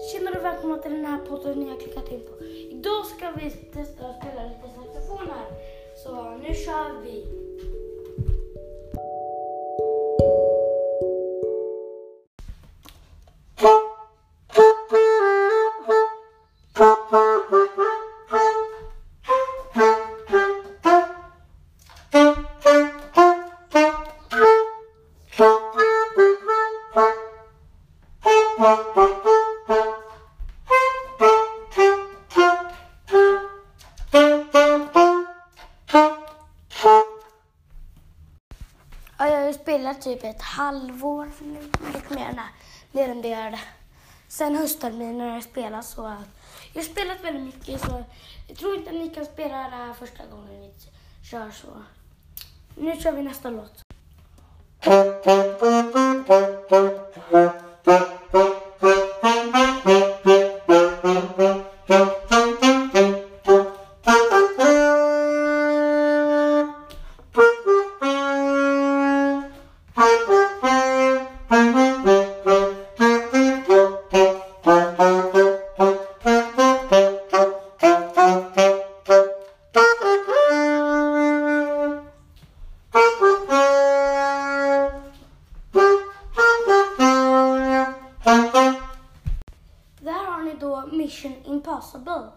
Känner och välkomna till den här podden ni har klickat in på. Idag ska vi testa att spela lite saxofon här. Så nu kör vi. Ja, jag har ju spelat typ ett halvår lite mer, nej, mer än det jag. Sen höstterminen har jag spelat så jag har spelat väldigt mycket så jag tror inte att ni kan spela det här första gången vi kör så. Nu kör vi nästa låt. Då Mission Impossible.